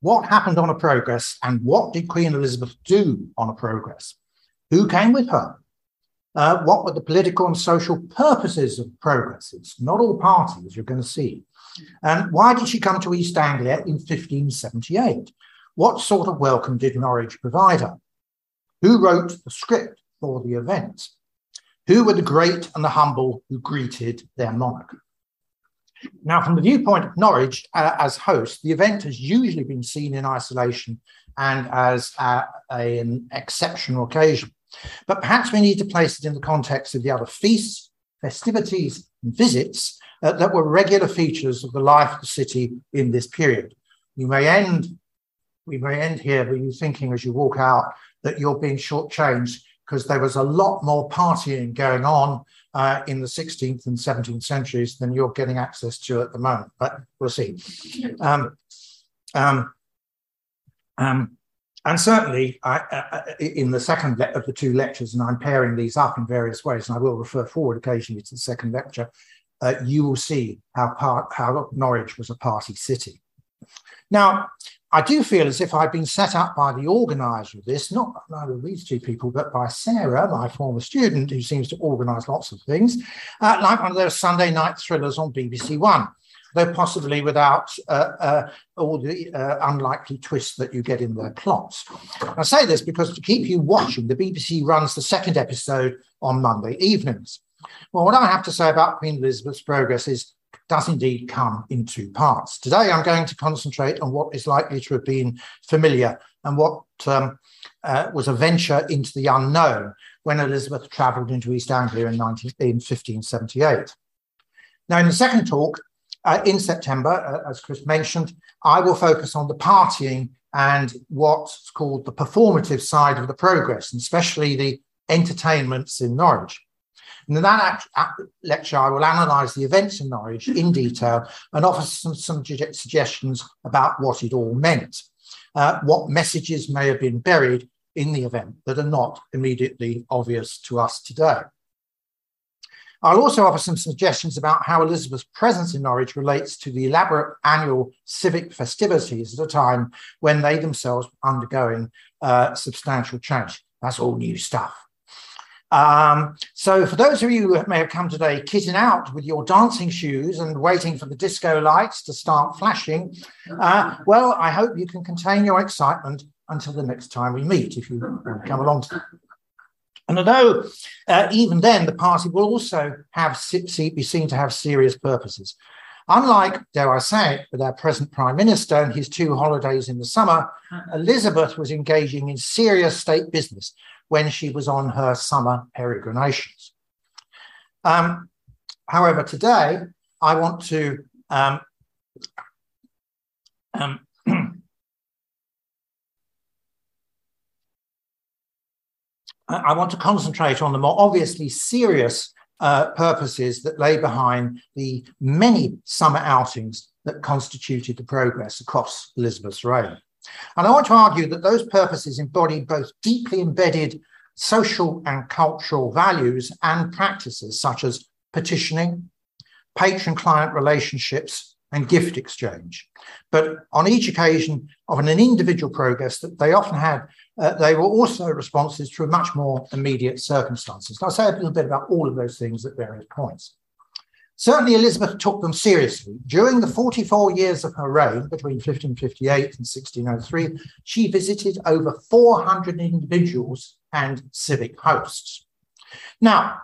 what happened on a progress and what did Queen Elizabeth do on a progress? Who came with her? Uh, what were the political and social purposes of progresses? Not all parties, you're going to see. And why did she come to East Anglia in 1578? What sort of welcome did Norwich provide her? Who wrote the script for the event? Who were the great and the humble who greeted their monarch? Now, from the viewpoint of Norwich uh, as host, the event has usually been seen in isolation and as uh, a, an exceptional occasion. But perhaps we need to place it in the context of the other feasts, festivities, and visits uh, that were regular features of the life of the city in this period. You may end, we may end here but you're thinking as you walk out that you're being shortchanged because there was a lot more partying going on uh, in the 16th and 17th centuries than you're getting access to at the moment. But we'll see. Um, um, um, and certainly, I, uh, in the second of the two lectures, and I'm pairing these up in various ways, and I will refer forward occasionally to the second lecture, uh, you will see how, part, how Norwich was a party city. Now, I do feel as if I've been set up by the organizer of this, not neither of these two people, but by Sarah, my former student, who seems to organize lots of things, uh, like one of those Sunday night thrillers on BBC One, though possibly without uh, uh, all the uh, unlikely twists that you get in their plots. I say this because to keep you watching, the BBC runs the second episode on Monday evenings. Well, what I have to say about Queen Elizabeth's progress is does indeed come in two parts. Today, I'm going to concentrate on what is likely to have been familiar and what um, uh, was a venture into the unknown when Elizabeth travelled into East Anglia in, 19, in 1578. Now, in the second talk, uh, in September, uh, as Chris mentioned, I will focus on the partying and what's called the performative side of the progress, and especially the entertainments in Norwich. And in that lecture, I will analyse the events in Norwich in detail and offer some, some suggestions about what it all meant, uh, what messages may have been buried in the event that are not immediately obvious to us today. I'll also offer some suggestions about how Elizabeth's presence in Norwich relates to the elaborate annual civic festivities at a time when they themselves were undergoing uh, substantial change. That's all new stuff. Um, so, for those of you who may have come today kitting out with your dancing shoes and waiting for the disco lights to start flashing, uh, well, I hope you can contain your excitement until the next time we meet, if you come along. And although uh, even then the party will also have be seen to have serious purposes. Unlike, dare I say it, with our present Prime Minister and his two holidays in the summer, Elizabeth was engaging in serious state business when she was on her summer peregrinations. Um, however, today I want to um, um, I want to concentrate on the more obviously serious uh, purposes that lay behind the many summer outings that constituted the progress across Elizabeth's reign. And I want to argue that those purposes embody both deeply embedded social and cultural values and practices such as petitioning, patron client relationships, and gift exchange. But on each occasion of an individual progress, that they often had, uh, they were also responses to much more immediate circumstances. I'll say a little bit about all of those things at various points. Certainly, Elizabeth took them seriously. During the 44 years of her reign, between 1558 and 1603, she visited over 400 individuals and civic hosts. Now,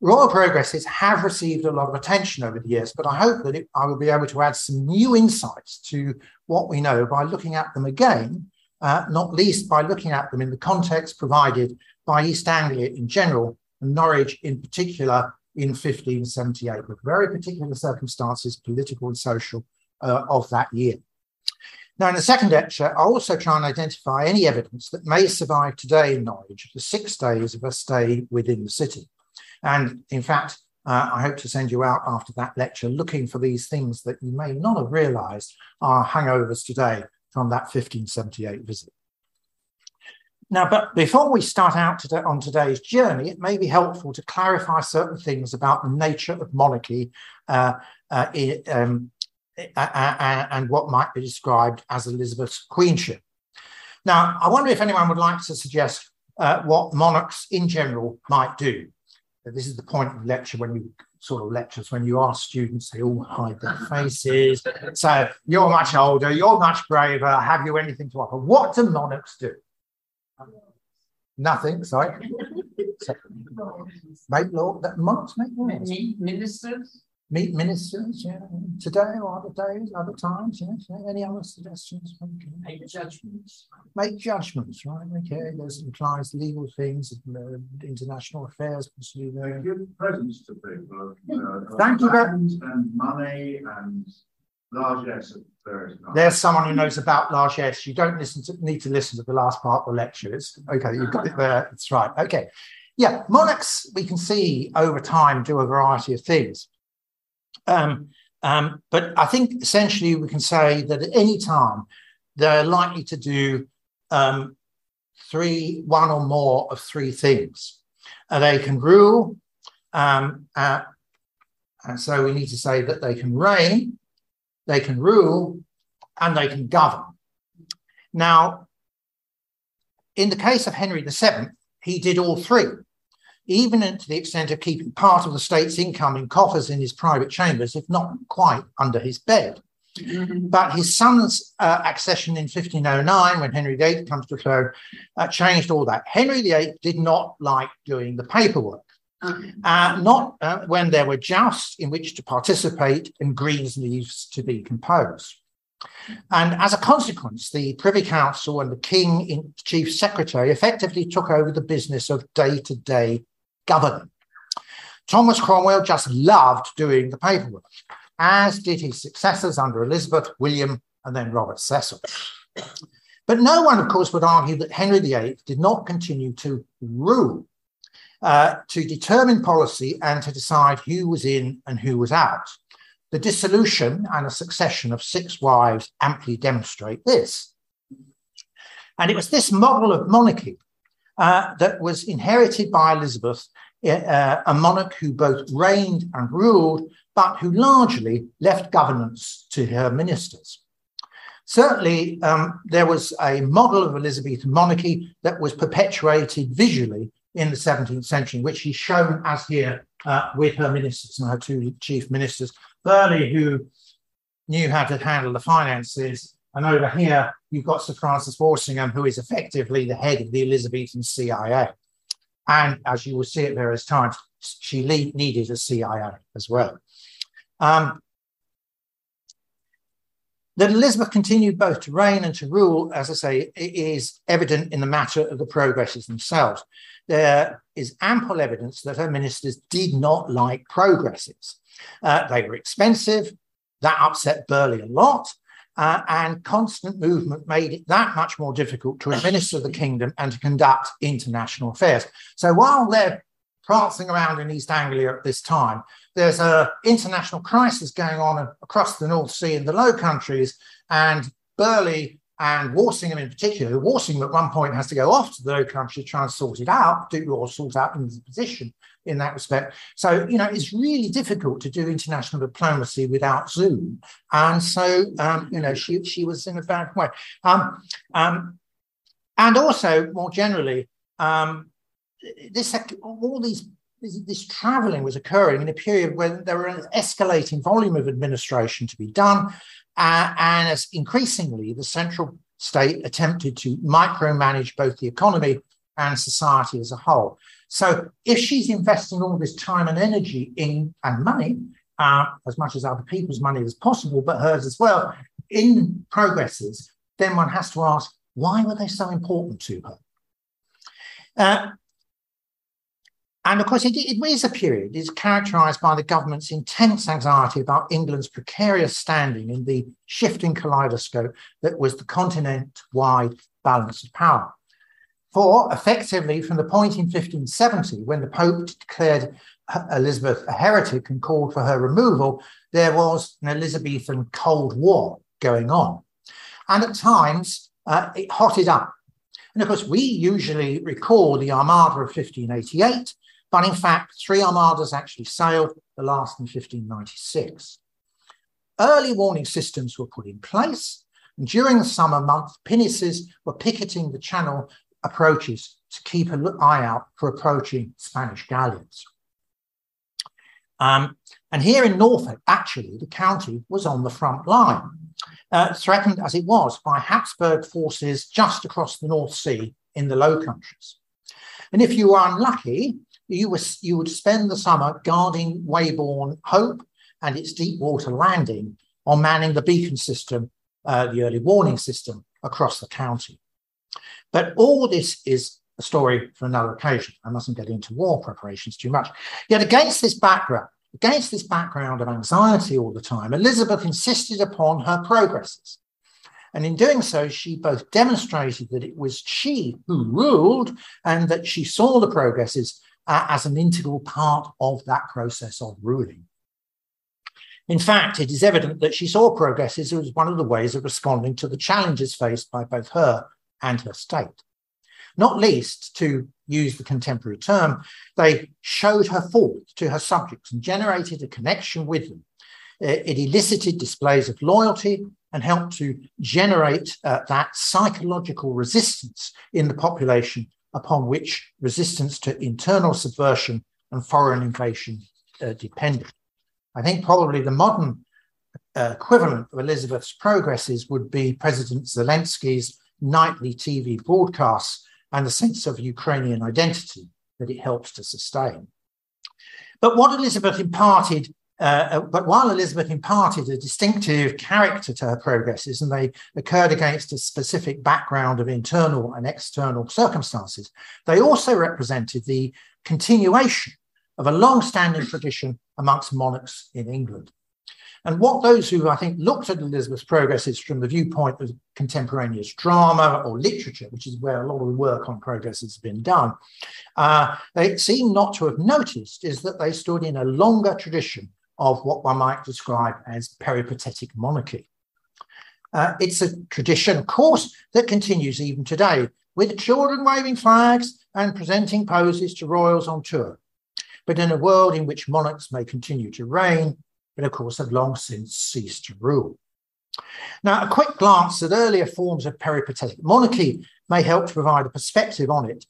royal progresses have received a lot of attention over the years, but I hope that it, I will be able to add some new insights to what we know by looking at them again, uh, not least by looking at them in the context provided by East Anglia in general and Norwich in particular in 1578, with very particular circumstances, political and social, uh, of that year. Now, in the second lecture, I'll also try and identify any evidence that may survive today in Norwich the six days of a stay within the city. And in fact, uh, I hope to send you out after that lecture looking for these things that you may not have realized are hangovers today from that 1578 visit. Now, but before we start out today on today's journey, it may be helpful to clarify certain things about the nature of monarchy uh, uh, um, and what might be described as Elizabeth's queenship. Now, I wonder if anyone would like to suggest uh, what monarchs in general might do. This is the point of lecture when you sort of lectures when you ask students, they all hide their faces. So you're much older, you're much braver. Have you anything to offer? What do monarchs do? Nothing. Sorry. make law. Monarchs make laws. Ministers meet ministers, yeah, today or other days, other times, yes. Any other suggestions? Okay. Make judgments. Make judgments, right? Okay, this implies legal things, uh, international affairs, possibly. They give presents to people. Uh, Thank you very much. And money and largesse There's someone who knows about largesse. You don't listen to, need to listen to the last part of the lectures. Okay, you've got it there. That's right. Okay. Yeah, monarchs, we can see over time do a variety of things. Um, um, but I think essentially we can say that at any time they're likely to do um, three, one or more of three things. Uh, they can rule, um, uh, and so we need to say that they can reign, they can rule, and they can govern. Now, in the case of Henry VII, he did all three even to the extent of keeping part of the state's income in coffers in his private chambers, if not quite under his bed. Mm-hmm. But his son's uh, accession in 1509, when Henry VIII comes to the throne, uh, changed all that. Henry VIII did not like doing the paperwork. Uh, not uh, when there were jousts in which to participate and Greensleeves to be composed. And as a consequence, the Privy Council and the King in Chief Secretary effectively took over the business of day to day governing. Thomas Cromwell just loved doing the paperwork, as did his successors under Elizabeth, William, and then Robert Cecil. But no one, of course, would argue that Henry VIII did not continue to rule, uh, to determine policy and to decide who was in and who was out. The dissolution and a succession of six wives amply demonstrate this. And it was this model of monarchy uh, that was inherited by Elizabeth, uh, a monarch who both reigned and ruled, but who largely left governance to her ministers. Certainly, um, there was a model of Elizabethan monarchy that was perpetuated visually in the 17th century, which he's shown as here uh, with her ministers and her two chief ministers. Burghley, who knew how to handle the finances, and over here, you've got Sir Francis Walsingham, who is effectively the head of the Elizabethan CIA. And as you will see at various times, she needed a CIA as well. Um, that Elizabeth continued both to reign and to rule, as I say, is evident in the matter of the progresses themselves. There is ample evidence that her ministers did not like progresses. Uh, they were expensive, that upset Burghley a lot, uh, and constant movement made it that much more difficult to administer the kingdom and to conduct international affairs. So while they're prancing around in East Anglia at this time, there's an international crisis going on across the North Sea and the Low Countries, and Burghley and Walsingham in particular, Walsingham at one point has to go off to the Low to try and sort it out, do or sort out in his position in that respect. So, you know, it's really difficult to do international diplomacy without Zoom. And so, um, you know, she, she was in a bad way. Um, um, and also, more generally, um, this all these this, this, traveling was occurring in a period when there was an escalating volume of administration to be done. Uh, and as increasingly the central state attempted to micromanage both the economy and society as a whole. So if she's investing all this time and energy in and money, uh, as much as other people's money as possible, but hers as well, in progresses, then one has to ask, why were they so important to her? Uh, and of course, it, it is a period, it's characterized by the government's intense anxiety about England's precarious standing in the shifting kaleidoscope that was the continent wide balance of power. For effectively, from the point in 1570, when the Pope declared Elizabeth a heretic and called for her removal, there was an Elizabethan Cold War going on. And at times, uh, it hotted up. And of course, we usually recall the Armada of 1588 but in fact, three armadas actually sailed, the last in 1596. Early warning systems were put in place, and during the summer months, pinnaces were picketing the channel approaches to keep an eye out for approaching Spanish galleons. Um, and here in Norfolk, actually, the county was on the front line, uh, threatened as it was by Habsburg forces just across the North Sea in the Low Countries. And if you were unlucky, you, was, you would spend the summer guarding Weybourne Hope and its deep water landing or manning the beacon system, uh, the early warning system across the county. But all this is a story for another occasion. I mustn't get into war preparations too much. Yet against this background, against this background of anxiety all the time, Elizabeth insisted upon her progresses. And in doing so, she both demonstrated that it was she who ruled and that she saw the progresses uh, as an integral part of that process of ruling. In fact, it is evident that she saw progresses as one of the ways of responding to the challenges faced by both her and her state. Not least, to use the contemporary term, they showed her forth to her subjects and generated a connection with them. It elicited displays of loyalty and helped to generate uh, that psychological resistance in the population upon which resistance to internal subversion and foreign invasion uh, depended. I think probably the modern uh, equivalent of Elizabeth's progresses would be President Zelensky's nightly TV broadcasts and the sense of Ukrainian identity that it helps to sustain. But what Elizabeth imparted, uh, uh, but while Elizabeth imparted a distinctive character to her progresses, and they occurred against a specific background of internal and external circumstances, they also represented the continuation of a long standing tradition amongst monarchs in England. And what those who I think looked at Elizabeth's progresses from the viewpoint of contemporaneous drama or literature, which is where a lot of the work on progress has been done, uh, they seem not to have noticed is that they stood in a longer tradition of what one might describe as peripatetic monarchy. Uh, it's a tradition, of course, that continues even today, with children waving flags and presenting poses to royals on tour. But in a world in which monarchs may continue to reign, but of course have long since ceased to rule. Now, a quick glance at earlier forms of peripatetic monarchy may help to provide a perspective on it,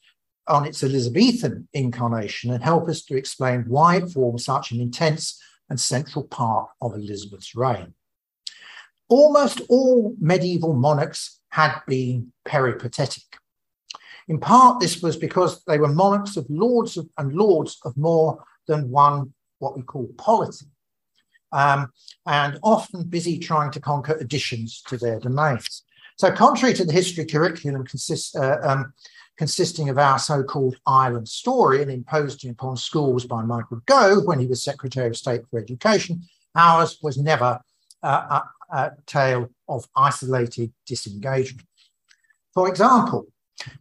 on its Elizabethan incarnation, and help us to explain why it formed such an intense and central part of Elizabeth's reign. Almost all medieval monarchs had been peripatetic. In part, this was because they were monarchs of lords of, and lords of more than one, what we call polity um, and often busy trying to conquer additions to their domains. So, contrary to the history curriculum consists, uh, um, consisting of our so called island story and imposed upon schools by Michael Gove when he was Secretary of State for Education, ours was never uh, a, a tale of isolated disengagement. For example,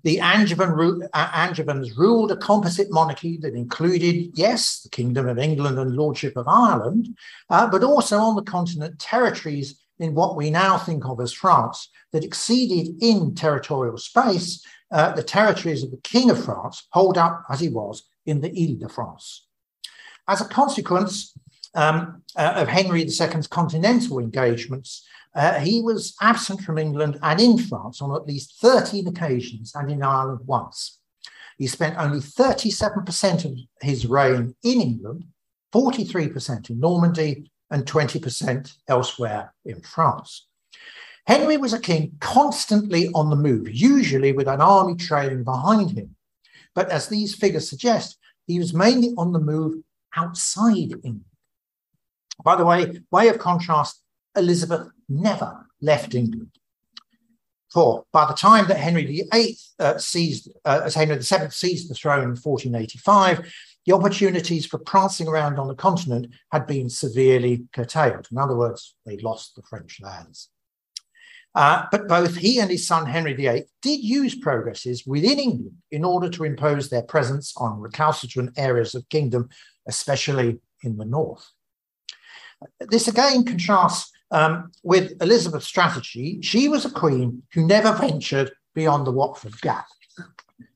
the Angevin, uh, Angevins ruled a composite monarchy that included, yes, the Kingdom of England and Lordship of Ireland, uh, but also on the continent territories in what we now think of as France that exceeded in territorial space uh, the territories of the King of France, holed up as he was in the Ile de France. As a consequence um, uh, of Henry II's continental engagements, uh, he was absent from England and in France on at least 13 occasions and in Ireland once. He spent only 37% of his reign in England, 43% in Normandy, and 20% elsewhere in France. Henry was a king constantly on the move, usually with an army trailing behind him. But as these figures suggest, he was mainly on the move outside England. By the way, way of contrast, Elizabeth never left England. For by the time that Henry VIII uh, seized, uh, as Henry VII seized the throne in 1485, the opportunities for prancing around on the continent had been severely curtailed. In other words, they lost the French lands. Uh, but both he and his son Henry VIII did use progresses within England in order to impose their presence on recalcitrant areas of kingdom, especially in the north. This again contrasts um, with Elizabeth's strategy, she was a queen who never ventured beyond the Watford Gap,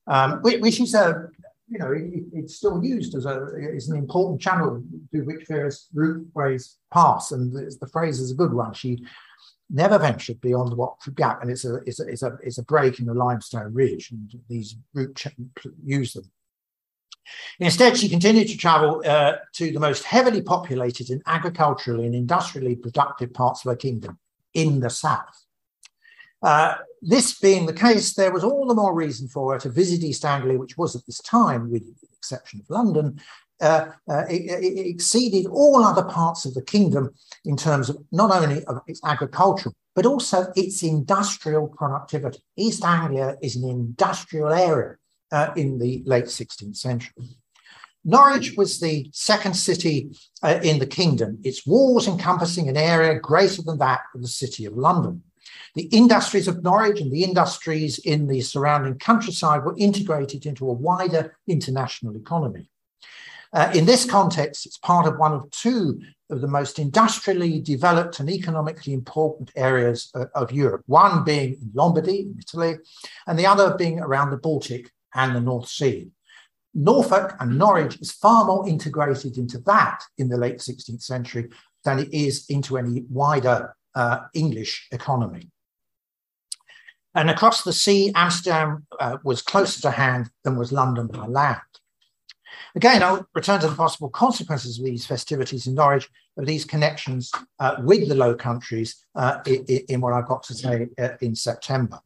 um, which, is a, you know, it, it's still used as a is an important channel through which various routeways pass. And the phrase is a good one. She never ventured beyond the Watford Gap, and it's a it's a it's a, it's a break in the limestone ridge, and these route use them. Instead, she continued to travel uh, to the most heavily populated and agriculturally and industrially productive parts of her kingdom in the south. Uh, this being the case, there was all the more reason for her to visit East Anglia, which was at this time, with the exception of London, uh, uh, it, exceeded all other parts of the kingdom in terms of not only of its agricultural, but also its industrial productivity. East Anglia is an industrial area uh, in the late 16th century. Norwich was the second city uh, in the kingdom, its walls encompassing an area greater than that of the city of London. The industries of Norwich and the industries in the surrounding countryside were integrated into a wider international economy. Uh, in this context, it's part of one of two of the most industrially developed and economically important areas uh, of Europe, one being in Lombardy, in Italy, and the other being around the Baltic and the North Sea. Norfolk and Norwich is far more integrated into that in the late 16th century than it is into any wider uh, English economy. And across the sea, Amsterdam uh, was closer to hand than was London by land. Again, I'll return to the possible consequences of these festivities in Norwich, of these connections uh, with the Low Countries uh, in, in, what I've got to say uh, in September.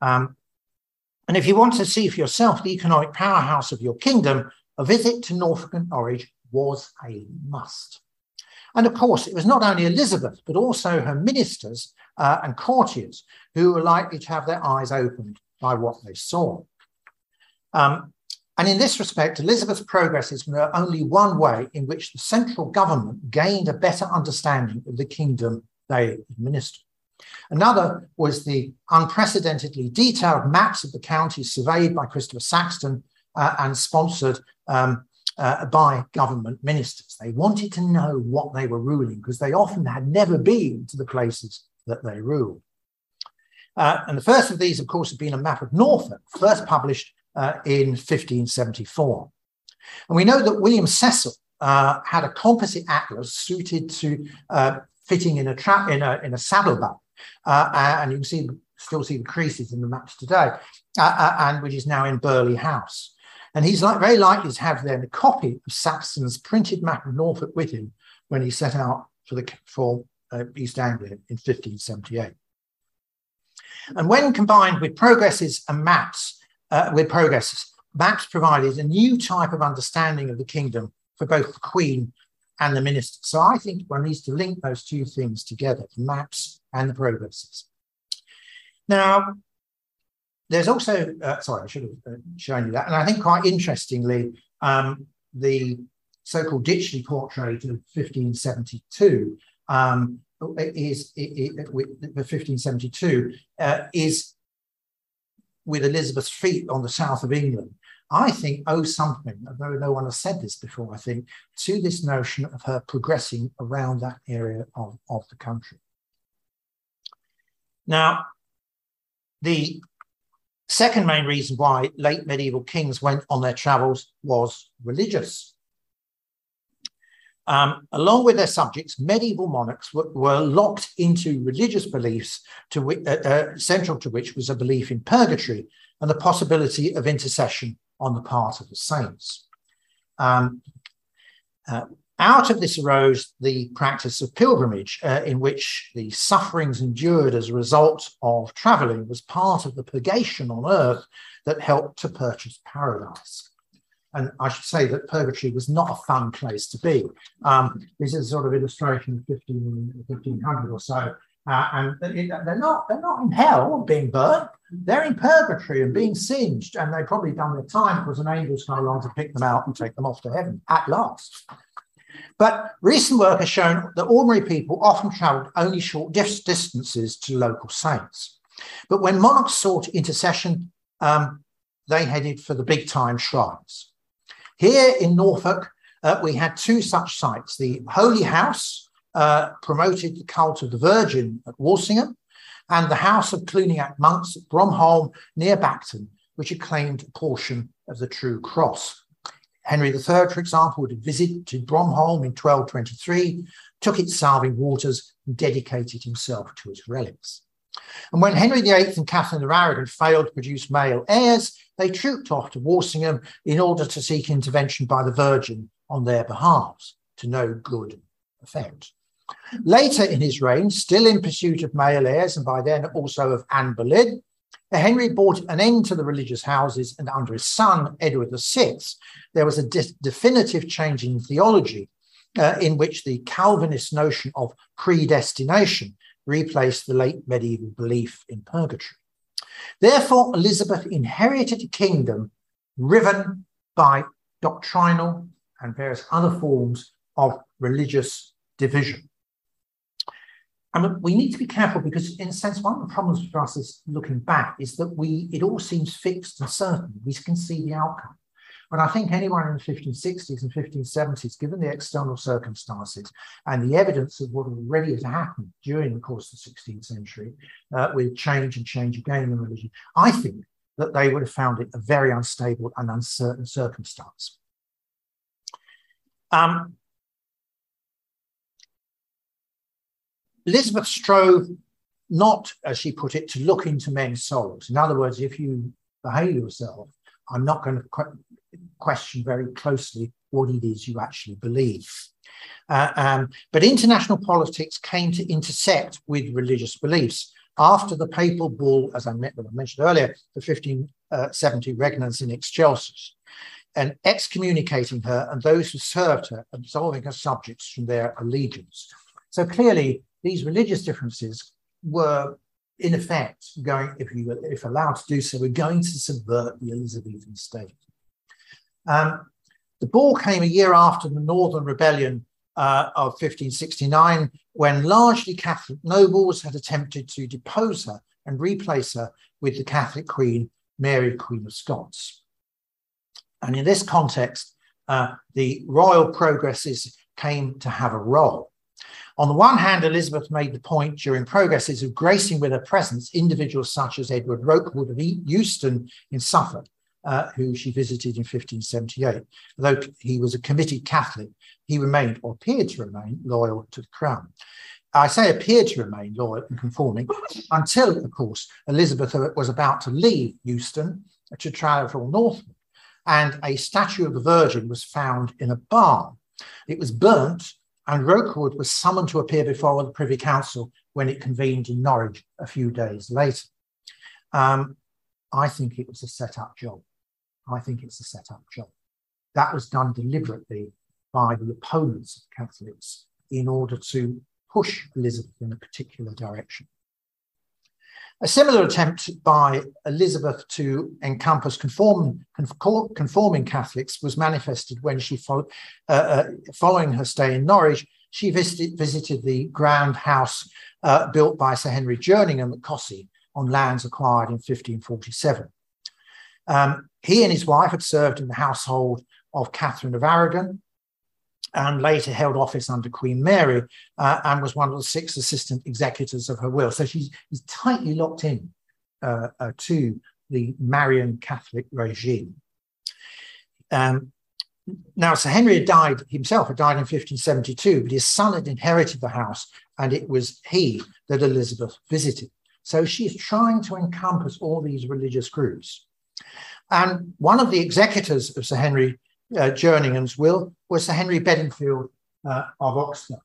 Um, and if you want to see for yourself the economic powerhouse of your kingdom, a visit to Norfolk and Norwich was a must. And of course, it was not only Elizabeth, but also her ministers uh, and courtiers who were likely to have their eyes opened by what they saw. Um, and in this respect, Elizabeth's progresses were only one way in which the central government gained a better understanding of the kingdom they administered. Another was the unprecedentedly detailed maps of the counties surveyed by Christopher Saxton uh, and sponsored um, uh, by government ministers. They wanted to know what they were ruling because they often had never been to the places that they ruled. Uh, and the first of these, of course, had been a map of Norfolk, first published in 1574. And we know that William Cecil uh, had a composite atlas suited to uh, fitting in a trap in a in a saddlebag, uh, and you can see still see the creases in the maps today, uh, uh, and which is now in Burghley House. And he's like, very likely to have then a copy of Saxton's printed map of Norfolk with him when he set out for the for East Anglia in 1578. And when combined with progresses and maps, uh, with progress, maps provided a new type of understanding of the kingdom for both the Queen and the minister. So I think one needs to link those two things together, the maps and the progresses. Now, there's also, uh, sorry, I should have uh, shown you that. And I think quite interestingly, um, the so-called Ditchley portrait of 1572 um, is, it, it, the 1572 uh, is with Elizabeth's feet on the south of England, I think owes something, although no one has said this before, I think, to this notion of her progressing around that area of, of the country. Now, the second main reason why late medieval kings went on their travels was religious. Um, along with their subjects, medieval monarchs were, were locked into religious beliefs, to uh, uh, central to which was a belief in purgatory and the possibility of intercession on the part of the saints. Um, uh, out of this arose the practice of pilgrimage, uh, in which the sufferings endured as a result of traveling was part of the purgation on earth that helped to purchase paradise and I should say that purgatory was not a fun place to be. Um, this is sort of illustration of 15, 1500 or so. Uh, and they're not they're not in hell being burnt. They're in purgatory and being singed, and they've probably done their time because an angel's come along to pick them out and take them off to heaven at last. But recent work has shown that ordinary people often travelled only short distances to local saints. But when monarchs sought intercession, um, they headed for the big time shrines. Here in Norfolk, uh, we had two such sites. The Holy House uh, promoted the cult of the Virgin at Walsingham, and the House of Cluniac monks at Bromholm near Bacton, which had claimed a portion of the True Cross. Henry III, for example, would visit to Bromholm in 1223, took its salving waters, and dedicated himself to its relics. And when Henry VIII and Catherine of Aragon failed to produce male heirs, they trooped off to Walsingham in order to seek intervention by the Virgin on their behalf, to no good effect. Later in his reign, still in pursuit of male heirs, and by then also of Anne Boleyn, Henry brought an end to the religious houses, and under his son, Edward VI, there was a de- definitive change in theology uh, in which the Calvinist notion of predestination replaced the late medieval belief in purgatory. Therefore, Elizabeth inherited a kingdom riven by doctrinal and various other forms of religious division. And we need to be careful because, in a sense, one of the problems for us is looking back is that we it all seems fixed and certain. We can see the outcome. But I think anyone in the 1560s and 1570s, given the external circumstances and the evidence of what already has happened during the course of the 16th century, uh, with change and change again in religion, I think that they would have found it a very unstable and uncertain circumstance. Um, Elizabeth strove not, as she put it, to look into men's souls. In other words, if you behave yourself, I'm not going to question very closely what it is you actually believe. Uh, um, but international politics came to intersect with religious beliefs. After the papal bull, as I mentioned earlier, the 1570 uh, Regnans in Excelsis, and excommunicating her and those who served her, absolving her subjects from their allegiance. So clearly, these religious differences were in effect going, if you if allowed to do so, we're going to subvert the Elizabethan state. Um, the ball came a year after the Northern Rebellion uh, of 1569, when largely Catholic nobles had attempted to depose her and replace her with the Catholic Queen, Mary, Queen of Scots. And in this context, uh, the royal progresses came to have a role. On the one hand, Elizabeth made the point during progresses of gracing with her presence individuals such as Edward Rokewood of Euston in Suffolk, uh, who she visited in 1578. Though he was a committed Catholic, he remained or appeared to remain loyal to the crown. I say appeared to remain loyal and conforming until, of course, Elizabeth was about to leave Euston to travel northward, and a statue of the Virgin was found in a barn. It was burnt and Rokewood was summoned to appear before the Privy Council when it convened in Norwich a few days later. Um, I think it was a set up job. I think it's a set up job. That was done deliberately by the opponents of Catholics in order to push Elizabeth in a particular direction. A similar attempt by Elizabeth to encompass conform, conforming Catholics was manifested when she, followed, uh, uh, following her stay in Norwich, she visited, visited the grand house uh, built by Sir Henry Jerningham at Cossey on lands acquired in 1547. Um, he and his wife had served in the household of Catherine of Aragon, and later held office under Queen Mary uh, and was one of the six assistant executors of her will. So she's, she's tightly locked in uh, uh, to the Marian Catholic regime. Um, now, Sir Henry had died himself, had died in 1572, but his son had inherited the house, and it was he that Elizabeth visited. So she's trying to encompass all these religious groups. And one of the executors of Sir Henry uh, Jerningham's will was Sir Henry Bedingfield uh, of Oxburgh.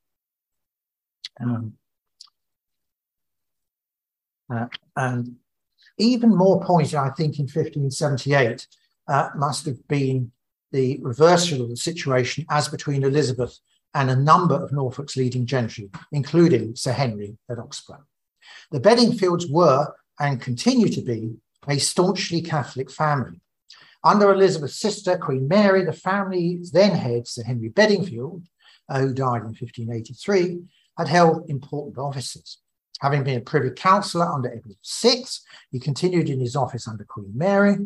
Um, uh, and even more pointed, I think, in 1578 uh, must have been the reversal of the situation as between Elizabeth and a number of Norfolk's leading gentry, including Sir Henry at Oxburgh. The Bedingfields were and continue to be a staunchly Catholic family. Under Elizabeth's sister, Queen Mary, the family's then head, Sir Henry Bedingfield, uh, who died in 1583, had held important offices. Having been a privy councillor under Edward VI, he continued in his office under Queen Mary,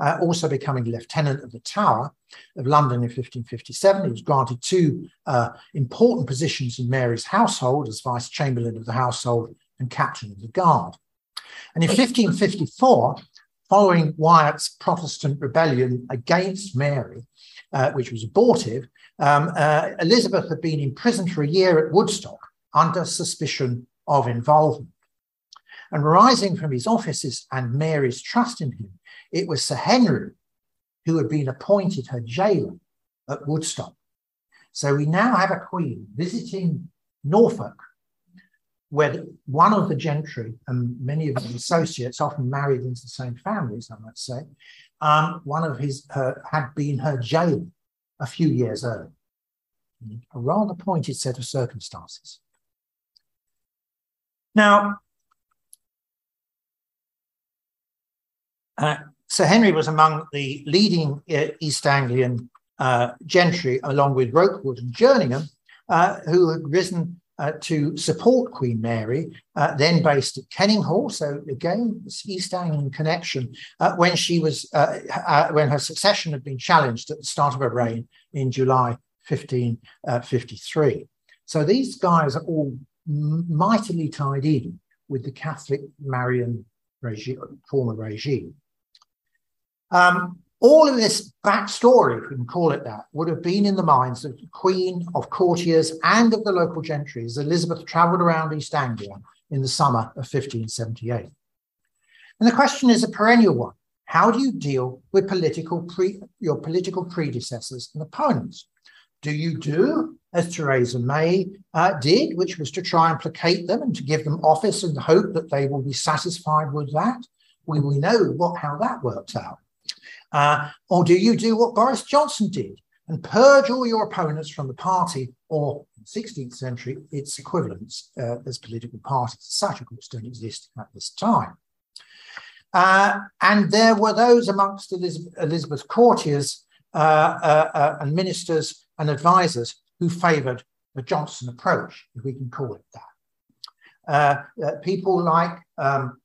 uh, also becoming lieutenant of the Tower of London in 1557. He was granted two uh, important positions in Mary's household as vice chamberlain of the household and captain of the guard. And in 1554, following Wyatt's Protestant rebellion against Mary, uh, which was abortive, um, uh, Elizabeth had been imprisoned for a year at Woodstock under suspicion of involvement. And rising from his offices and Mary's trust in him, it was Sir Henry who had been appointed her jailer at Woodstock. So we now have a queen visiting Norfolk, where one of the gentry and many of his associates, often married into the same families, I might say, um, one of his uh, had been her jailer a few years earlier. A rather pointed set of circumstances. Now, uh, Sir Henry was among the leading uh, East Anglian uh, gentry, along with Rokewood and Jerningham, uh, who had risen uh, to support Queen Mary, uh, then based at Kenninghall. So again, this East Anglian connection uh, when she was when her succession had been challenged at the start of her reign in July 1553. so these guys are all mightily tied in with the Catholic Marian regime, former regime. Um, all of this backstory, if we can call it that, would have been in the minds of the Queen, of courtiers, and of the local gentry as Elizabeth travelled around East Anglia in the summer of 1578. And the question is a perennial one. How do you deal with political pre- your political predecessors and opponents? Do you do as Theresa May uh, did, which was to try and placate them and to give them office the hope that they will be satisfied with that? We, we know what, how that worked out. Uh, or do you do what Boris Johnson did and purge all your opponents from the party or 16th century, its equivalents uh, as political parties. Such, of course, don't exist at this time. Uh, and there were those amongst Elizabeth, Elizabeth's courtiers uh, uh, uh, and ministers and advisors who favoured the Johnson approach, if we can call it that. people like um,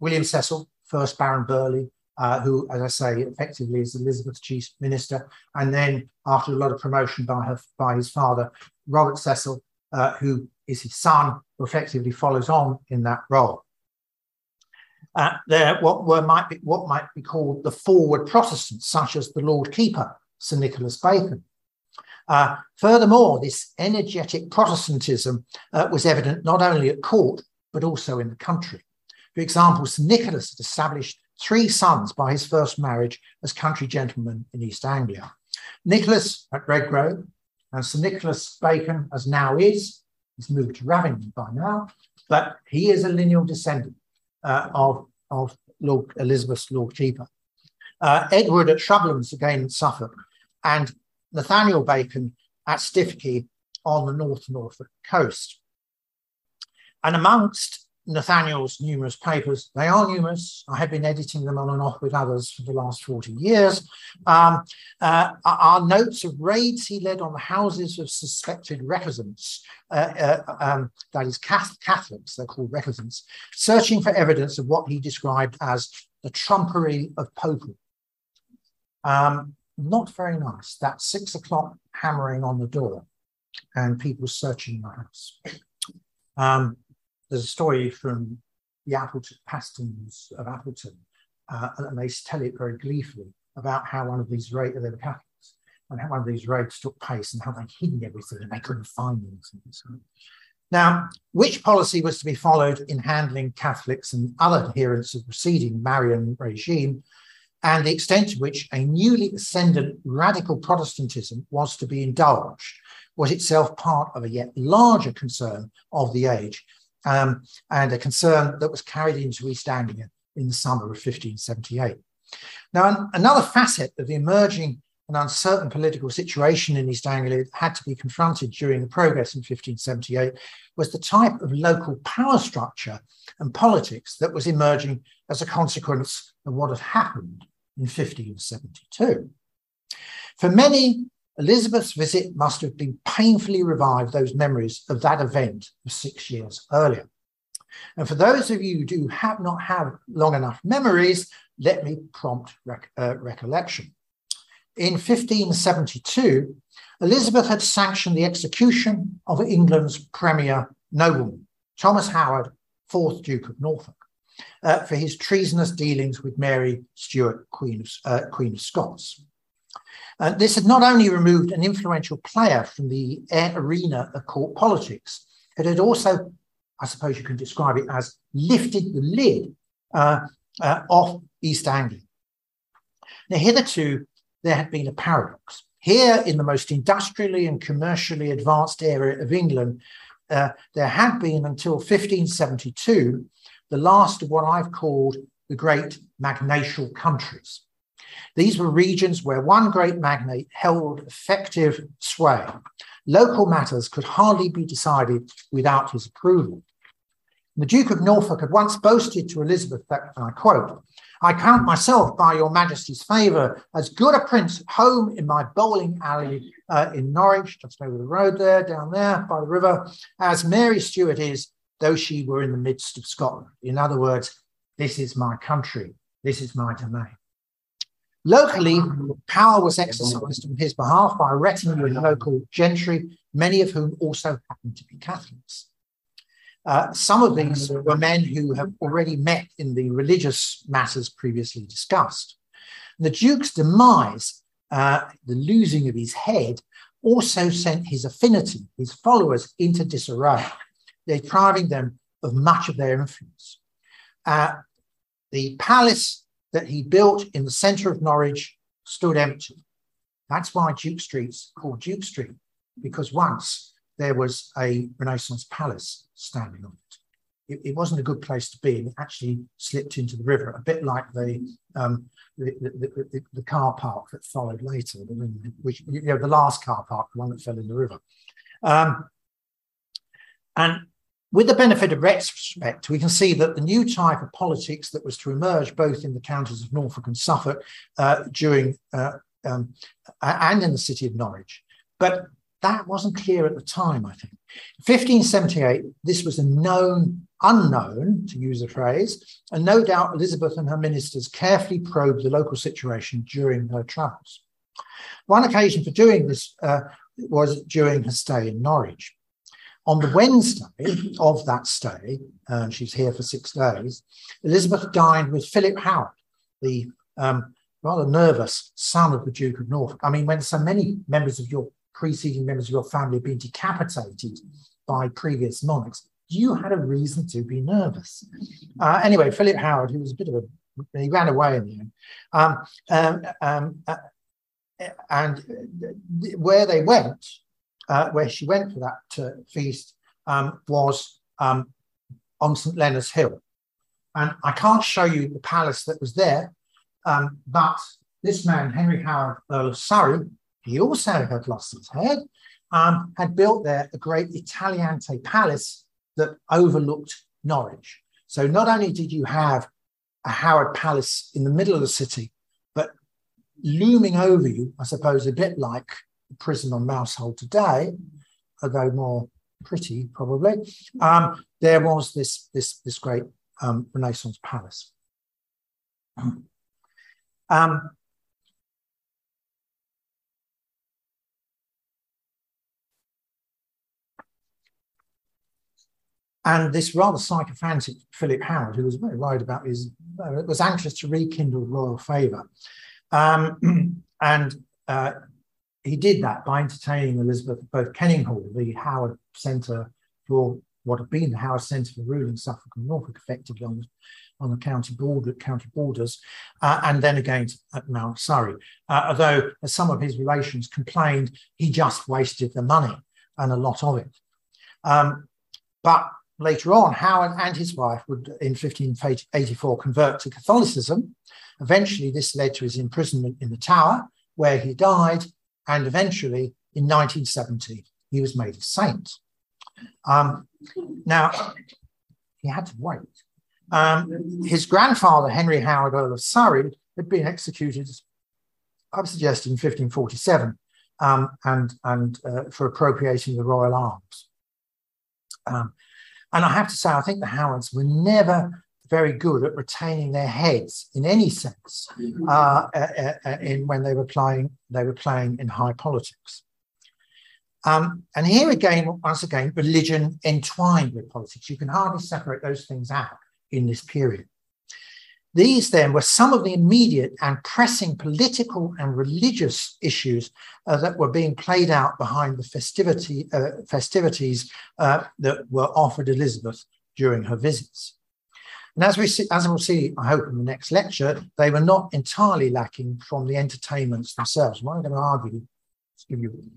William Cecil, first Baron Burghley, uh, who, as I say, effectively is Elizabeth's chief minister, and then after a lot of promotion by her by his father, Robert Cecil, uh, who is his son, who effectively follows on in that role. Uh, there, what were might be what might be called the forward Protestants, such as the Lord Keeper, Sir Nicholas Bacon. Uh, furthermore, this energetic Protestantism uh, was evident not only at court but also in the country. For example, Sir Nicholas had established three sons by his first marriage as country gentlemen in East Anglia. Nicholas at Redgrave and Sir Nicholas Bacon, as now is, he's moved to Raveningham by now, but he is a lineal descendant uh, of, of Lord Elizabeth's Lord Keeper. Uh, Edward at Shrublands, again in Suffolk, and Nathaniel Bacon at Stiffkey on the North Norfolk coast. And amongst Nathaniel's numerous papers. They are numerous. I have been editing them on and off with others for the last 40 years. Um, uh, are notes of raids he led on the houses of suspected recusants, uh, uh, um, that is, Catholics, they're called recusants, searching for evidence of what he described as the trumpery of popery. Um, not very nice. That six o'clock hammering on the door and people searching the house. Um, there's a story from the Appleton Pastons of Appleton, uh, and they tell it very gleefully about how one of these raids, they were Catholics, and how one of these raids took place and how they hid everything and they couldn't find anything. Now, which policy was to be followed in handling Catholics and other adherents of the preceding Marian regime, and the extent to which a newly ascendant radical Protestantism was to be indulged, was itself part of a yet larger concern of the age, um, and a concern that was carried into East Anglia in the summer of 1578. Now, another facet of the emerging and uncertain political situation in East Anglia that had to be confronted during the progress in 1578 was the type of local power structure and politics that was emerging as a consequence of what had happened in 1572. For many, Elizabeth's visit must have been painfully revived those memories of that event of six years earlier. And for those of you who do have not have long enough memories, let me prompt rec- uh, recollection. In 1572, Elizabeth had sanctioned the execution of England's premier nobleman, Thomas Howard, fourth Duke of Norfolk. uh, for his treasonous dealings with Mary Stuart, Queen of, uh, Queen of Scots. Uh, this had not only removed an influential player from the arena of court politics, it had also, I suppose you can describe it as, lifted the lid uh, uh, off East Anglia. Now, hitherto, there had been a paradox. Here, in the most industrially and commercially advanced area of England, uh, there had been until 1572 the last of what I've called the great magnatial countries. These were regions where one great magnate held effective sway. Local matters could hardly be decided without his approval. The Duke of Norfolk had once boasted to Elizabeth that, and I quote, I count myself by your majesty's favour as good a prince at home in my bowling alley uh, in Norwich, just over the road there, down there by the river, as Mary Stuart is, though she were in the midst of Scotland. In other words, this is my country, this is my domain. Locally, power was exercised on his behalf by a retinue of local gentry, many of whom also happened to be Catholics. Uh, some of these were men who have already met in the religious matters previously discussed. The Duke's demise, uh, the losing of his head, also sent his affinity, his followers, into disarray, depriving them of much of their influence. Uh, the palace that he built in the centre of Norwich stood empty. That's why Duke Street's called Duke Street, because once there was a Renaissance palace standing on it. It, it wasn't a good place to be. And it actually slipped into the river, a bit like the um, the, the, the, the, car park that followed later, which you know the last car park, the one that fell in the river. Um, and with the benefit of retrospect, we can see that the new type of politics that was to emerge both in the counties of Norfolk and Suffolk uh, during uh, um, and in the city of Norwich, but that wasn't clear at the time, I think. 1578, this was a known unknown, to use a phrase, and no doubt Elizabeth and her ministers carefully probed the local situation during her travels. One occasion for doing this uh, was during her stay in Norwich. On the Wednesday of that stay, uh, she's here for six days, Elizabeth dined with Philip Howard, the um, rather nervous son of the Duke of Norfolk. I mean, when so many members of your preceding members of your family have been decapitated by previous monarchs, you had a reason to be nervous. Uh, anyway, Philip Howard, who was a bit of a, he ran away in the end. Um, um, um, uh, and where they went, uh, where she went for that uh, feast, um, was um, on St. Leonard's Hill. And I can't show you the palace that was there, um, but this man, Henry Howard, Earl of Surrey, he also had lost his head, um, had built there a great Italianate palace that overlooked Norwich. So not only did you have a Howard Palace in the middle of the city, but looming over you, I suppose, a bit like prison on Mousehold today, although more pretty probably, um, there was this, this, this great um, Renaissance palace. Um, And this rather sycophantic Philip Howard, who was very worried about his, uh, was anxious to rekindle royal favour. Um, and uh, he did that by entertaining Elizabeth at both Kenninghall, the Howard Centre for what had been the Howard Centre for ruling Suffolk and Norfolk, effectively on the, on the county border, county borders, uh, and then again at Mount Surrey. Uh, although, as some of his relations complained, he just wasted the money and a lot of it. Um, but later on, Howard and his wife would, in 1584, convert to Catholicism. Eventually, this led to his imprisonment in the Tower, where he died, and eventually, in 1970, he was made a saint. Um, now, he had to wait. Um, his grandfather, Henry Howard, Earl of Surrey, had been executed, I'm suggesting, in 1547, um, and, and uh, for appropriating the royal arms. Um, and I have to say, I think the Howards were never very good at retaining their heads in any sense mm-hmm. uh, uh, uh, in when they were playing they were playing in high politics. Um, and here again, once again, religion entwined with politics. You can hardly separate those things out. in this period. These then were some of the immediate and pressing political and religious issues uh, that were being played out behind the festivity, uh, festivities uh, that were offered Elizabeth during her visits. And as we see, as we'll see, I hope in the next lecture, they were not entirely lacking from the entertainments themselves. What I'm going to argue, give you a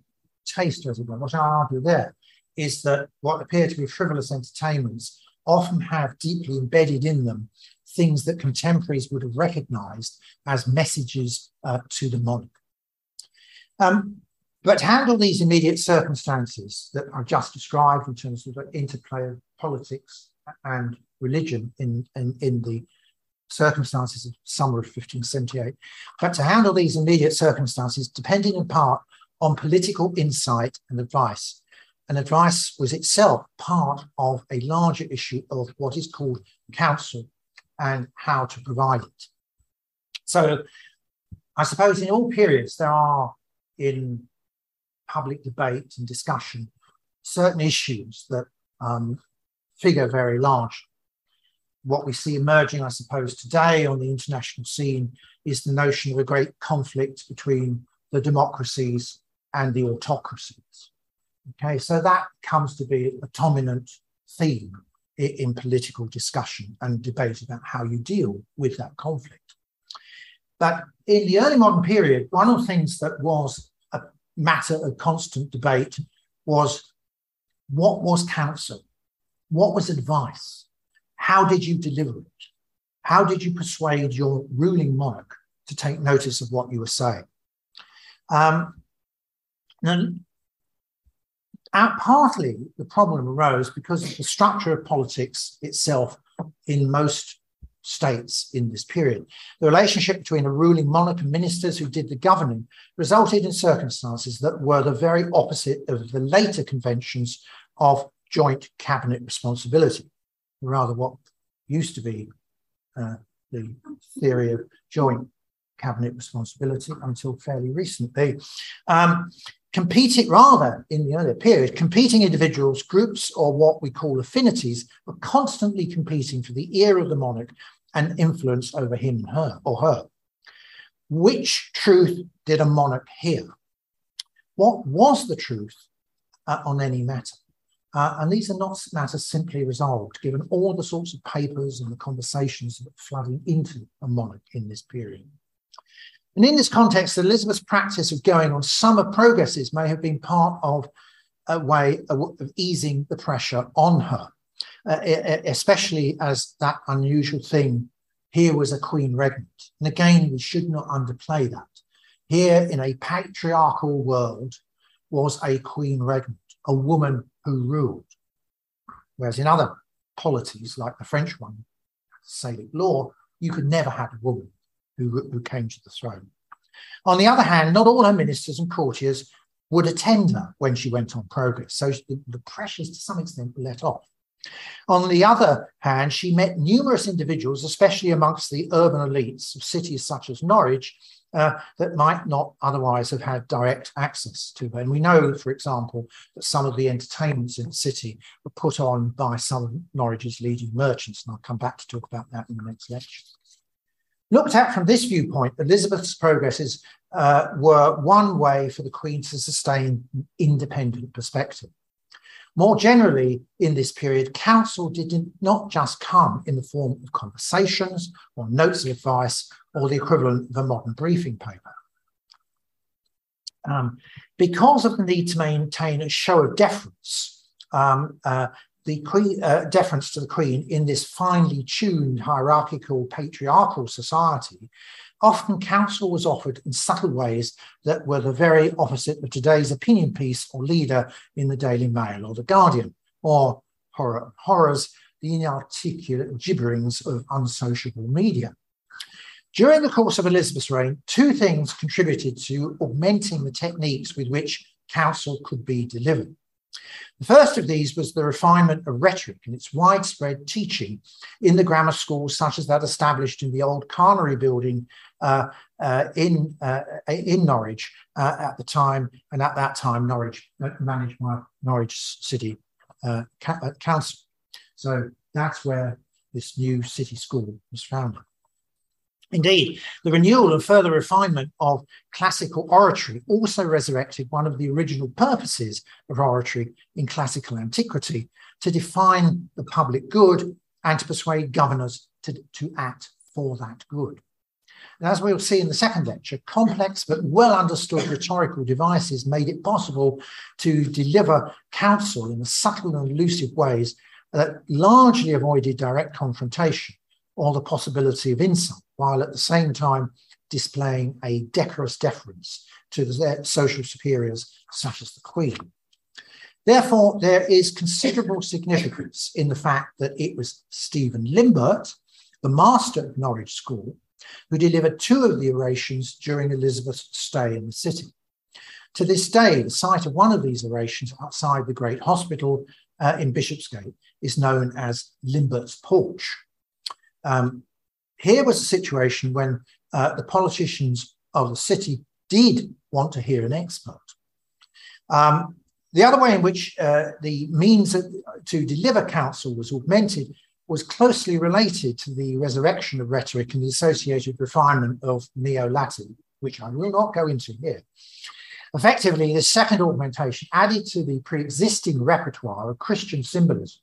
taste, as it were, what I argue there is that what appear to be frivolous entertainments often have deeply embedded in them things that contemporaries would have recognized as messages uh, to the monarch. Um, but handle these immediate circumstances that I've just described in terms of the interplay of politics and religion in, in, in the circumstances of summer of 1578, but to handle these immediate circumstances depending in part on political insight and advice. And advice was itself part of a larger issue of what is called counsel and how to provide it. So I suppose in all periods there are in public debate and discussion certain issues that um, figure very large. What we see emerging, I suppose, today on the international scene is the notion of a great conflict between the democracies and the autocracies. Okay, so that comes to be a dominant theme in political discussion and debate about how you deal with that conflict. But in the early modern period, one of the things that was a matter of constant debate was what was counsel? What was advice? How did you deliver it? How did you persuade your ruling monarch to take notice of what you were saying? Um, uh, partly the problem arose because of the structure of politics itself in most states in this period. The relationship between a ruling monarch and ministers who did the governing resulted in circumstances that were the very opposite of the later conventions of joint cabinet responsibility, rather what used to be uh, the theory of joint cabinet responsibility until fairly recently. Um, competing, rather in the earlier period, competing individuals, groups, or what we call affinities were constantly competing for the ear of the monarch and influence over him her or her. Which truth did a monarch hear? What was the truth uh, on any matter? Uh, and these are not matters simply resolved, given all the sorts of papers and the conversations that are flooding into a monarch in this period. And in this context, Elizabeth's practice of going on summer progresses may have been part of a way of easing the pressure on her, uh, especially as that unusual thing here was a queen regnant. And again, we should not underplay that. Here in a patriarchal world was a queen regnant, a woman who ruled. Whereas in other polities, like the French one, Salic law, you could never have a woman who, who came to the throne. On the other hand, not all her ministers and courtiers would attend her when she went on progress. So the, the pressures to some extent were let off. On the other hand, she met numerous individuals, especially amongst the urban elites of cities such as Norwich, uh, that might not otherwise have had direct access to her. And we know, for example, that some of the entertainments in the city were put on by some of Norwich's leading merchants, and I'll come back to talk about that in the next lecture. Looked at from this viewpoint, Elizabeth's progresses uh, were one way for the Queen to sustain independent perspective. More generally, in this period, counsel did not just come in the form of conversations or notes of advice or the equivalent of a modern briefing paper. Um, because of the need to maintain a show of deference, um, uh, the uh, deference to the Queen in this finely tuned hierarchical patriarchal society, often counsel was offered in subtle ways that were the very opposite of today's opinion piece or leader in the Daily Mail or the Guardian, or horror, horrors, the inarticulate gibberings of unsociable media. During the course of Elizabeth's reign, two things contributed to augmenting the techniques with which counsel could be delivered. The first of these was the refinement of rhetoric and its widespread teaching in the grammar schools, such as that established in the old Carnary building uh, uh, in, uh, in Norwich uh, at the time. And at that time, Norwich uh, managed by Norwich City uh, Council. So that's where this new city school was founded. Indeed, the renewal and further refinement of classical oratory also resurrected one of the original purposes of oratory in classical antiquity to define the public good and to persuade governors to, to act for that good. And as we'll see in the second lecture, complex but well understood rhetorical devices made it possible to deliver counsel in subtle and elusive ways that largely avoided direct confrontation or the possibility of insult, while at the same time displaying a decorous deference to their social superiors, such as the Queen. Therefore, there is considerable significance in the fact that it was Stephen Limbert, the master of Norwich School, who delivered two of the orations during Elizabeth's stay in the city. To this day, the site of one of these orations outside the Great Hospital uh, in Bishopsgate is known as Limbert's Porch. Um, here was a situation when uh, the politicians of the city did want to hear an expert. Um, the other way in which uh, the means to deliver counsel was augmented was closely related to the resurrection of rhetoric and the associated refinement of Neo Latin, which I will not go into here. Effectively, the second augmentation added to the pre existing repertoire of Christian symbolism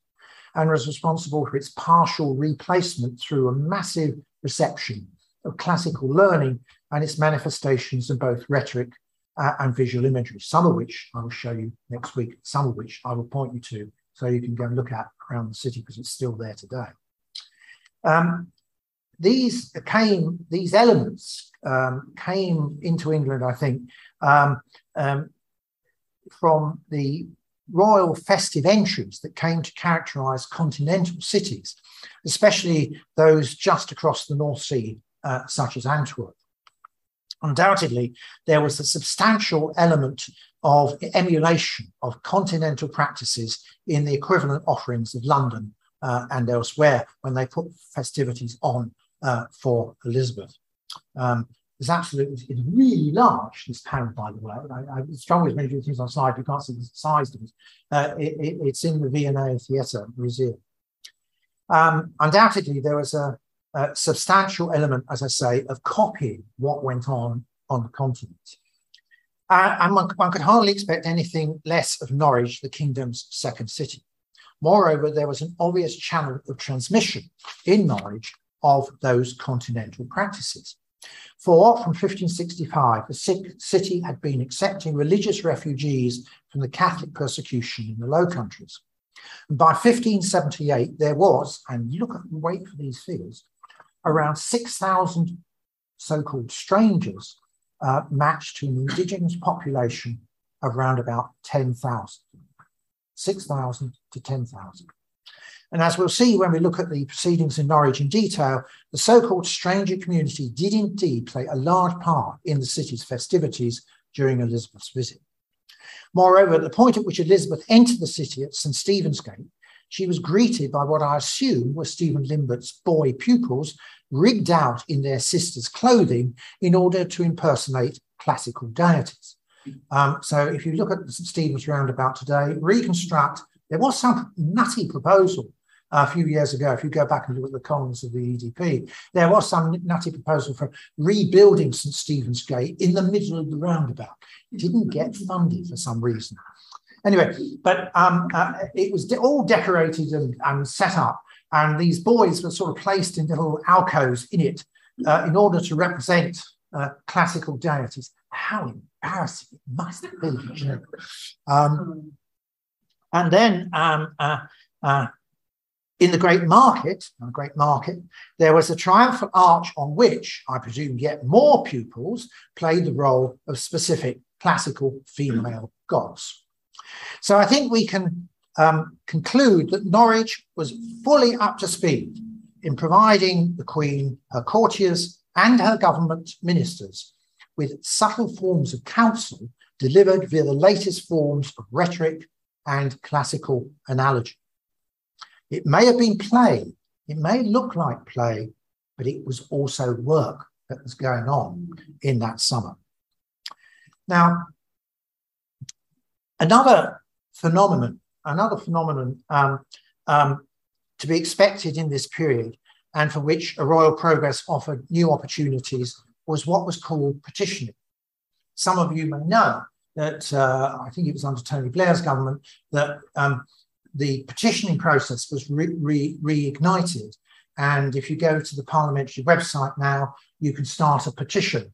and was responsible for its partial replacement through a massive reception of classical learning and its manifestations in both rhetoric uh, and visual imagery, some of which I will show you next week, some of which I will point you to so you can go and look at around the city because it's still there today. Um, these came, these elements um, came into England, I think, um, um from the royal festive entries that came to characterize continental cities, especially those just across the North Sea, uh, such as Antwerp. Undoubtedly, there was a substantial element of emulation of continental practices in the equivalent offerings of London uh, and elsewhere when they put festivities on uh, for Elizabeth. Um, it's absolutely it's really large, this panel, by the way. I, I strongly many of things on slide, you can't see the size of it. Uh, it, it it's in the V&A Theatre Museum. Um, undoubtedly, there was a, a, substantial element, as I say, of copying what went on on the continent. Uh, and one, one could hardly expect anything less of Norwich, the kingdom's second city. Moreover, there was an obvious channel of transmission in Norwich of those continental practices. For from 1565, the city had been accepting religious refugees from the Catholic persecution in the Low Countries. And by 1578, there was, and look at the wait for these figures, around 6,000 so called strangers uh, matched to an indigenous population of around about 10,000, 6,000 to 10,000. And as we'll see when we look at the proceedings in Norwich in detail, the so called stranger community did indeed play a large part in the city's festivities during Elizabeth's visit. Moreover, at the point at which Elizabeth entered the city at St. Stephen's Gate, she was greeted by what I assume were Stephen Limbert's boy pupils rigged out in their sisters' clothing in order to impersonate classical deities. Um, so if you look at St. Stephen's roundabout today, reconstruct, there was some nutty proposal a few years ago, if you go back and look at the columns of the EDP, there was some nutty proposal for rebuilding St. Stephen's Gate in the middle of the roundabout. It didn't get funded for some reason. Anyway, but um, uh, it was de- all decorated and, and, set up, and these boys were sort of placed in little alcoves in it uh, in order to represent uh, classical deities. How embarrassing it must be. You know? um, and then um, uh, uh, in the Great Market, the Great Market, there was a triumphal arch on which, I presume, yet more pupils played the role of specific classical female gods. So I think we can um, conclude that Norwich was fully up to speed in providing the Queen, her courtiers, and her government ministers with subtle forms of counsel delivered via the latest forms of rhetoric and classical analogy. It may have been play, it may look like play, but it was also work that was going on in that summer. Now, another phenomenon, another phenomenon um, um, to be expected in this period and for which a royal progress offered new opportunities was what was called petitioning. Some of you may know that uh, I think it was under Tony Blair's government that um, the petitioning process was re- re- reignited. And if you go to the parliamentary website now, you can start a petition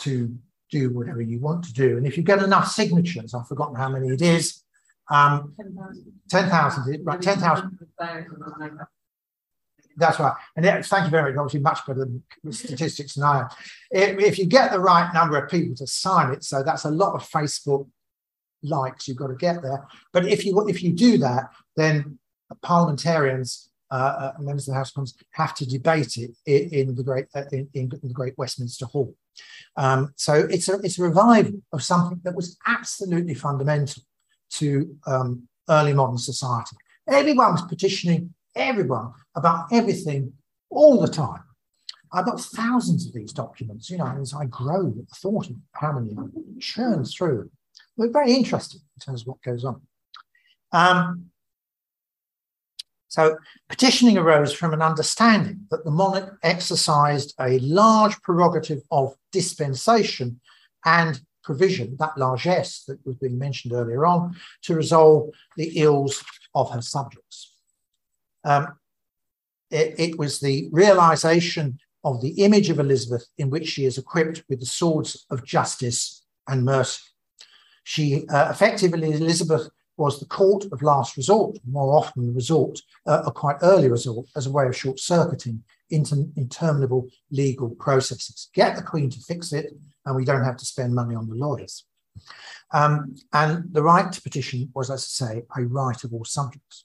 to do whatever you want to do. And if you get enough signatures, I've forgotten how many it is, um, 10,000, right, 10,000. That's right. And it, thank you very much. Obviously, much better than statistics than I am. If you get the right number of people to sign it, so that's a lot of Facebook likes you've got to get there. But if you if you do that, then parliamentarians, uh, uh, members of the House of Commons, have to debate it in, in the great uh, in, in, the great Westminster Hall. Um, so it's a it's a revival of something that was absolutely fundamental to um, early modern society. Everyone was petitioning everyone about everything all the time. I've got thousands of these documents, you know, as I grow the thought of how many churn through. We're very interested in terms of what goes on. Um, so petitioning arose from an understanding that the monarch exercised a large prerogative of dispensation and provision, that largesse that was being mentioned earlier on, to resolve the ills of her subjects. Um, it, it was the realization of the image of Elizabeth in which she is equipped with the swords of justice and mercy. She uh, effectively, Elizabeth was the court of last resort, more often the resort, uh, a quite early resort, as a way of short circuiting inter- interminable legal processes. Get the Queen to fix it, and we don't have to spend money on the lawyers. Um, and the right to petition was, as I say, a right of all subjects.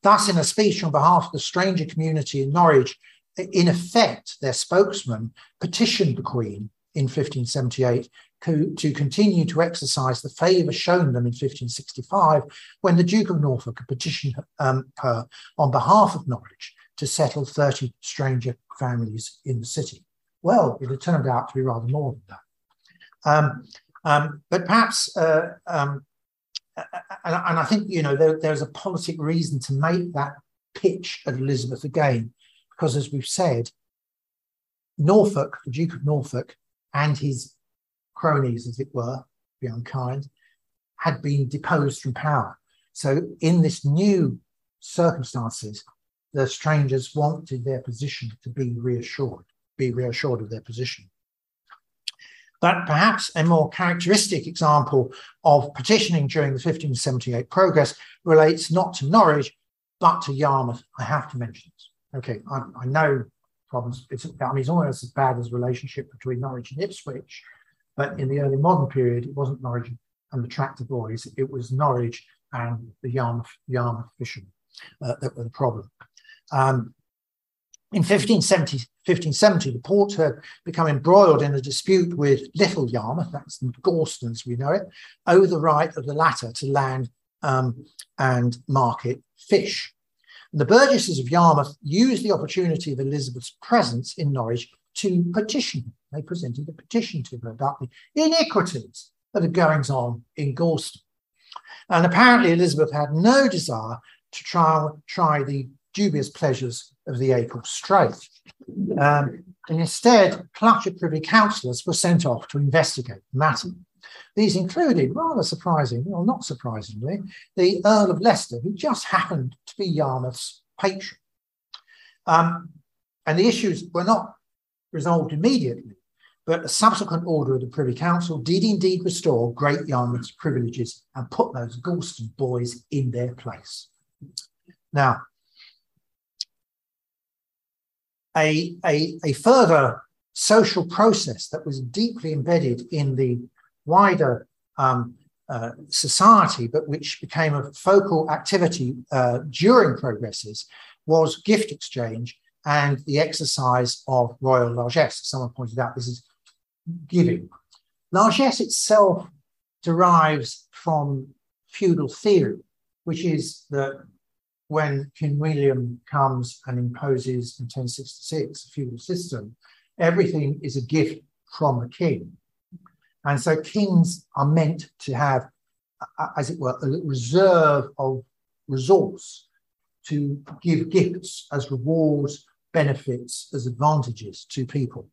Thus, in a speech on behalf of the stranger community in Norwich, in effect, their spokesman petitioned the Queen in 1578 to continue to exercise the favour shown them in 1565 when the Duke of Norfolk petitioned um, her on behalf of Norwich to settle 30 stranger families in the city. Well, it had turned out to be rather more than that. Um, um, but perhaps uh, um, and, and I think you know there, there's a politic reason to make that pitch at Elizabeth again, because as we've said, Norfolk, the Duke of Norfolk, and his cronies, as it were, be unkind, had been deposed from power. So in this new circumstances, the strangers wanted their position to be reassured, be reassured of their position. But perhaps a more characteristic example of petitioning during the 1578 progress relates not to Norwich, but to Yarmouth. I have to mention this. Okay, I, I know problems. It's, I mean, it's almost as bad as the relationship between Norwich and Ipswich, but in the early modern period, it wasn't Norwich and the tractor boys, it was Norwich and the Yarmouth, Yarmouth fishermen uh, that were the problem. Um, in 1570, 1570, the port had become embroiled in a dispute with Little Yarmouth, that's Gorleston as we know it, over the right of the latter to land um, and market fish. And the burgesses of Yarmouth used the opportunity of Elizabeth's presence in Norwich to petition. They presented a petition to her about the iniquities that are going on in Gorleston. And apparently Elizabeth had no desire to try, try the dubious pleasures of the April Strait. Um, and instead, clutch of privy councillors were sent off to investigate the matter. These included, rather surprisingly, or not surprisingly, the Earl of Leicester, who just happened to be Yarmouth's patron. Um, and the issues were not resolved immediately, but a subsequent order of the Privy Council did indeed restore Great Yarmouth's privileges and put those Gorleston boys in their place. Now, a, a, a further social process that was deeply embedded in the wider um, uh, society, but which became a focal activity uh, during progresses, was gift exchange and the exercise of royal largesse. Someone pointed out this is giving. Largesse itself derives from feudal theory, which is that when King William comes and imposes in 1066 a feudal system, everything is a gift from the king. And so kings are meant to have, as it were, a reserve of resource to give gifts as rewards, benefits, as advantages to people.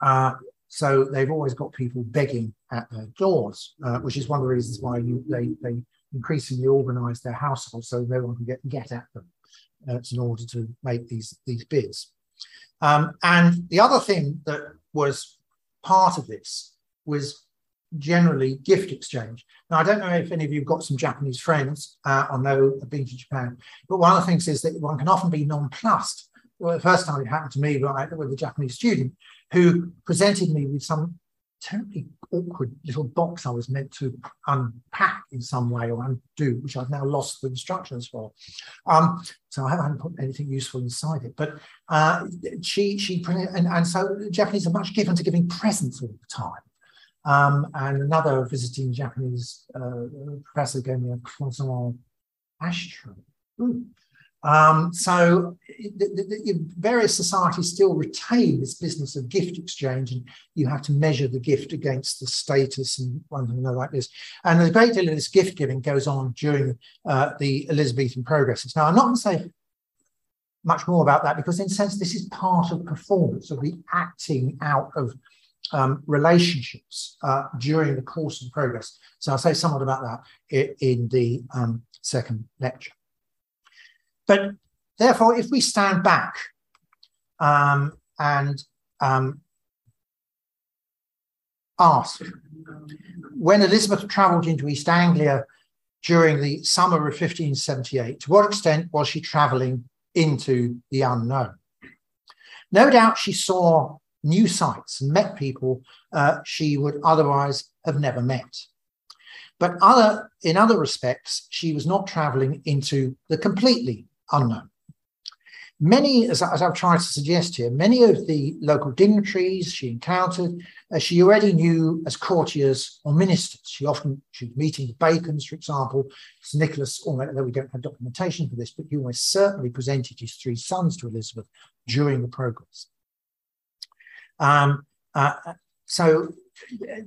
Uh, so they've always got people begging at their doors, uh, which is one of the reasons why you, they, they increasingly organise their households so no one can get, get at them uh, in order to make these, these bids. Um, and the other thing that was part of this was generally gift exchange. Now, I don't know if any of you have got some Japanese friends uh, or know have been to Japan, but one of the things is that one can often be nonplussed. Well, the first time it happened to me right, with a Japanese student who presented me with some terribly awkward little box I was meant to unpack in some way or undo, which I've now lost the instructions for. Um, so I haven't put anything useful inside it. But uh, she, she, and, and so Japanese are much given to giving presents all the time. Um, and another visiting Japanese uh, professor gave me a croissant ashtray. Ooh. Um, so the, the, the various societies still retain this business of gift exchange, and you have to measure the gift against the status and one thing another like this. And a great deal of this gift giving goes on during uh, the Elizabethan progresses. Now, I'm not going to say much more about that because, in a sense, this is part of performance, of the acting out of um, relationships uh, during the course of progress. So I'll say somewhat about that in, in the um, second lecture. But therefore, if we stand back um, and um, ask, when Elizabeth travelled into East Anglia during the summer of 1578, to what extent was she travelling into the unknown? No doubt she saw new sights and met people uh, she would otherwise have never met. But other, in other respects, she was not traveling into the completely unknown. Many, as, as, I've tried to suggest here, many of the local dignitaries she encountered, uh, she already knew as courtiers or ministers. She often, she was meeting the Bacons, for example. Sir Nicholas, although we don't have documentation for this, but he almost certainly presented his three sons to Elizabeth during the progress. Um, uh, so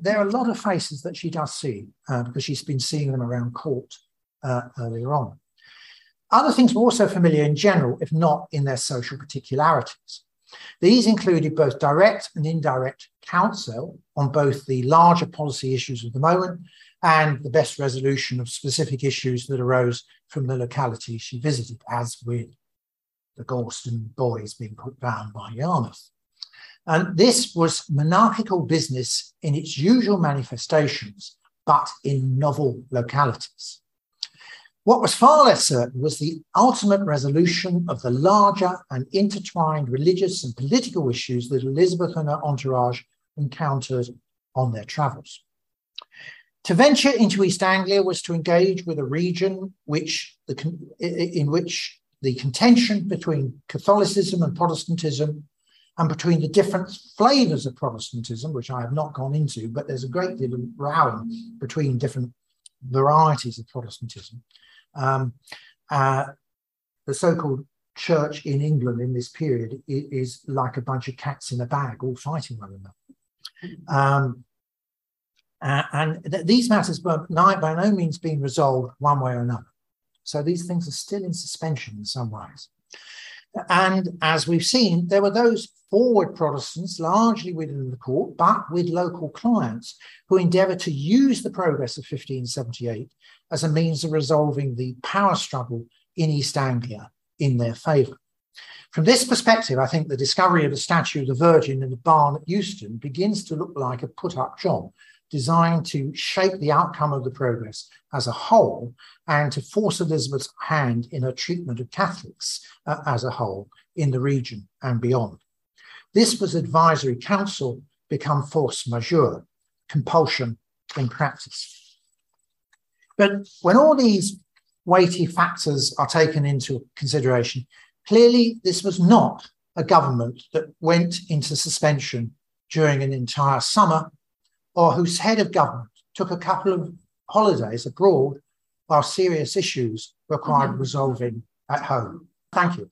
there are a lot of faces that she does see uh, because she's been seeing them around court uh, earlier on. Other things were also familiar in general, if not in their social particularities. These included both direct and indirect counsel on both the larger policy issues of the moment and the best resolution of specific issues that arose from the locality she visited, as with the Gorleston boys being put down by Yarmouth. And this was monarchical business in its usual manifestations, but in novel localities. What was far less certain was the ultimate resolution of the larger and intertwined religious and political issues that Elizabeth and her entourage encountered on their travels. To venture into East Anglia was to engage with a region which the, in which the contention between Catholicism and Protestantism and between the different flavors of Protestantism, which I have not gone into, but there's a great deal of rowing between different varieties of Protestantism. Um, uh, the so-called church in England in this period is, like a bunch of cats in a bag, all fighting one another. Um, uh, and th- these matters were by no means being resolved one way or another. So these things are still in suspension in some ways. And as we've seen, there were those forward Protestants, largely within the court, but with local clients, who endeavoured to use the progress of 1578 as a means of resolving the power struggle in East Anglia in their favour. From this perspective, I think the discovery of the statue of the Virgin in the barn at Euston begins to look like a put up job designed to shape the outcome of the progress as a whole and to force Elizabeth's hand in her treatment of Catholics uh, as a whole in the region and beyond. This was advisory counsel become force majeure, compulsion in practice. But when all these weighty factors are taken into consideration, clearly this was not a government that went into suspension during an entire summer or whose head of government took a couple of holidays abroad while serious issues required mm-hmm. resolving at home. Thank you.